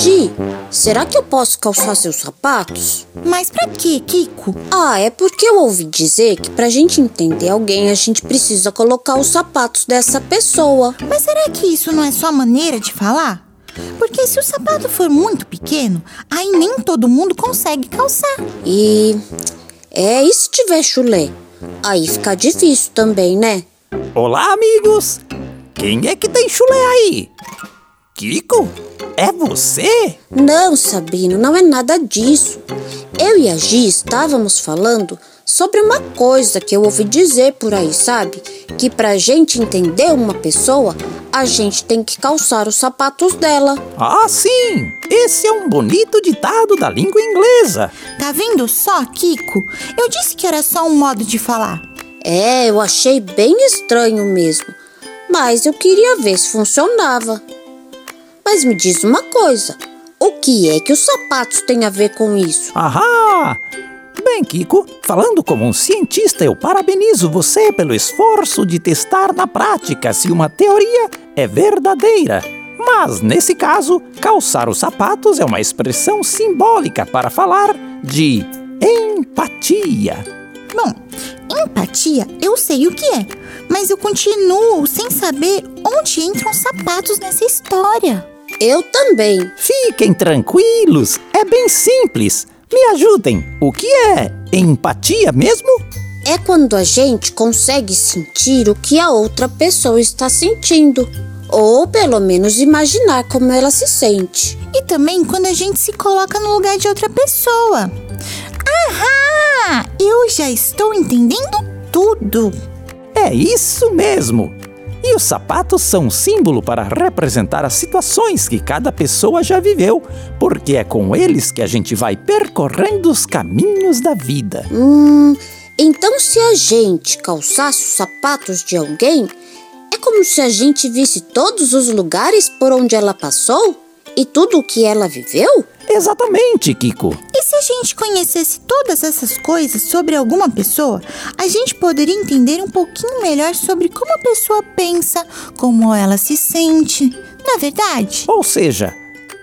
Gi, será que eu posso calçar seus sapatos? Mas pra quê, Kiko? Ah, é porque eu ouvi dizer que pra gente entender alguém, a gente precisa colocar os sapatos dessa pessoa. Mas será que isso não é só maneira de falar? Porque se o sapato for muito pequeno, aí nem todo mundo consegue calçar. E. É, e se tiver chulé? Aí fica difícil também, né? Olá, amigos! Quem é que tem chulé aí? Kiko? É você? Não, Sabino, não é nada disso. Eu e a Gi estávamos falando sobre uma coisa que eu ouvi dizer por aí, sabe? Que pra gente entender uma pessoa, a gente tem que calçar os sapatos dela. Ah, sim! Esse é um bonito ditado da língua inglesa. Tá vendo só, Kiko? Eu disse que era só um modo de falar. É, eu achei bem estranho mesmo, mas eu queria ver se funcionava. Mas me diz uma coisa: o que é que os sapatos têm a ver com isso? Ahá! Bem, Kiko, falando como um cientista, eu parabenizo você pelo esforço de testar na prática se uma teoria é verdadeira. Mas, nesse caso, calçar os sapatos é uma expressão simbólica para falar de empatia. Bom, empatia eu sei o que é, mas eu continuo sem saber onde entram os sapatos nessa história. Eu também. Fiquem tranquilos, é bem simples. Me ajudem, o que é empatia mesmo? É quando a gente consegue sentir o que a outra pessoa está sentindo. Ou pelo menos imaginar como ela se sente. E também quando a gente se coloca no lugar de outra pessoa. Ahá! Eu já estou entendendo tudo. É isso mesmo! E os sapatos são um símbolo para representar as situações que cada pessoa já viveu, porque é com eles que a gente vai percorrendo os caminhos da vida. Hum, então se a gente calçasse os sapatos de alguém, é como se a gente visse todos os lugares por onde ela passou e tudo o que ela viveu? Exatamente, Kiko. E se a gente conhecesse todas essas coisas sobre alguma pessoa, a gente poderia entender um pouquinho melhor sobre como a pessoa pensa, como ela se sente. Não é verdade? Ou seja,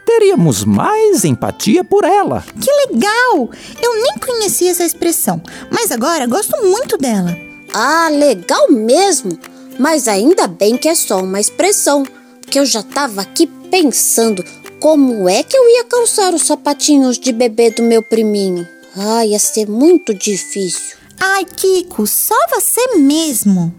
teríamos mais empatia por ela. Que legal! Eu nem conhecia essa expressão, mas agora gosto muito dela. Ah, legal mesmo! Mas ainda bem que é só uma expressão, porque eu já estava aqui pensando como é que eu ia calçar os sapatinhos de bebê do meu priminho? Ah, ia ser muito difícil. Ai, Kiko, só você mesmo.